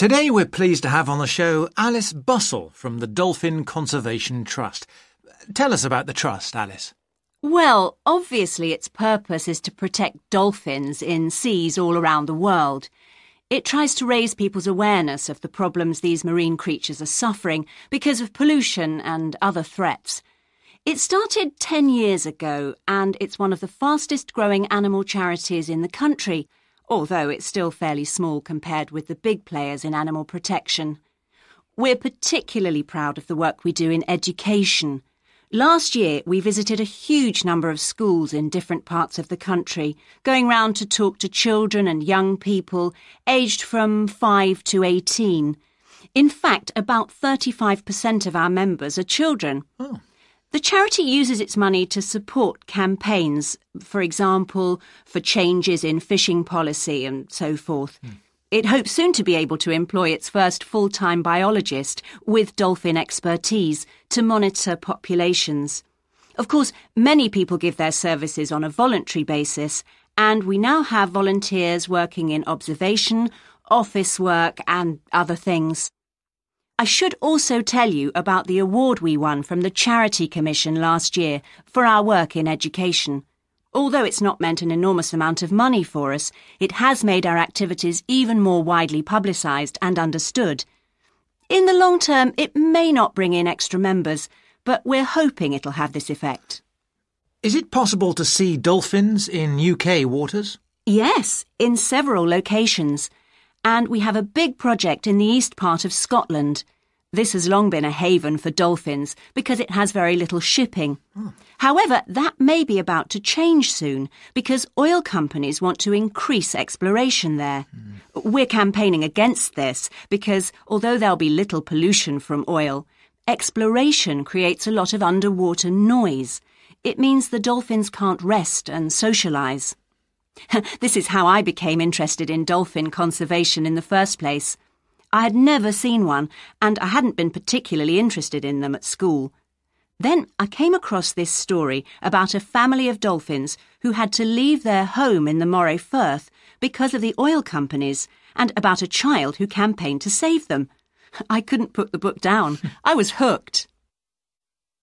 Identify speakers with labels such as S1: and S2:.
S1: Today we're pleased to have on the show Alice Bussell from the Dolphin Conservation Trust. Tell us about the trust, Alice.
S2: Well, obviously its purpose is to protect dolphins in seas all around the world. It tries to raise people's awareness of the problems these marine creatures are suffering because of pollution and other threats. It started 10 years ago and it's one of the fastest growing animal charities in the country, although it's still fairly small compared with the big players in animal protection. We're particularly proud of the work we do in education. Last year, we visited a huge number of schools in different parts of the country, going round to talk to children and young people aged from 5 to 18. In fact, about 35% of our members are children.
S1: Oh.
S2: The charity uses its money to support campaigns, for example, for changes in fishing policy and so forth. Hmm. It hopes soon to be able to employ its first full time biologist with dolphin expertise to monitor populations. Of course, many people give their services on a voluntary basis, and we now have volunteers working in observation, office work, and other things. I should also tell you about the award we won from the Charity Commission last year for our work in education. Although it's not meant an enormous amount of money for us, it has made our activities even more widely publicised and understood. In the long term, it may not bring in extra members, but we're hoping it'll have this effect.
S1: Is it possible to see dolphins in UK waters?
S2: Yes, in several locations. And we have a big project in the east part of Scotland. This has long been a haven for dolphins because it has very little shipping. However, that may be about to change soon because oil companies want to increase exploration there. We're campaigning against this because although there'll be little pollution from oil, exploration creates a lot of underwater noise. It means the dolphins can't rest and socialise. this is how I became interested in dolphin conservation in the first place. I had never seen one, and I hadn't been particularly interested in them at school. Then I came across this story about a family of dolphins who had to leave their home in the Moray Firth because of the oil companies, and about a child who campaigned to save them. I couldn't put the book down. I was hooked.